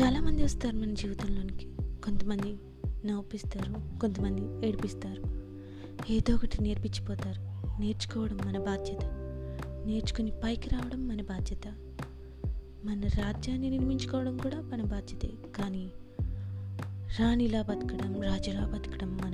చాలామంది వస్తారు మన జీవితంలోనికి. కొంతమంది నవ్విస్తారు కొంతమంది ఏడిపిస్తారు. ఏదో ఒకటి నేర్పించిపోతారు. నేర్చుకోవడం మన బాధ్యత. నేర్చుకుని పైకి రావడం మన బాధ్యత. మన రాజ్యాన్ని నిర్మించుకోవడం కూడా మన బాధ్యతే. కానీ రాణిలా బతకడం రాజులా బతకడం మన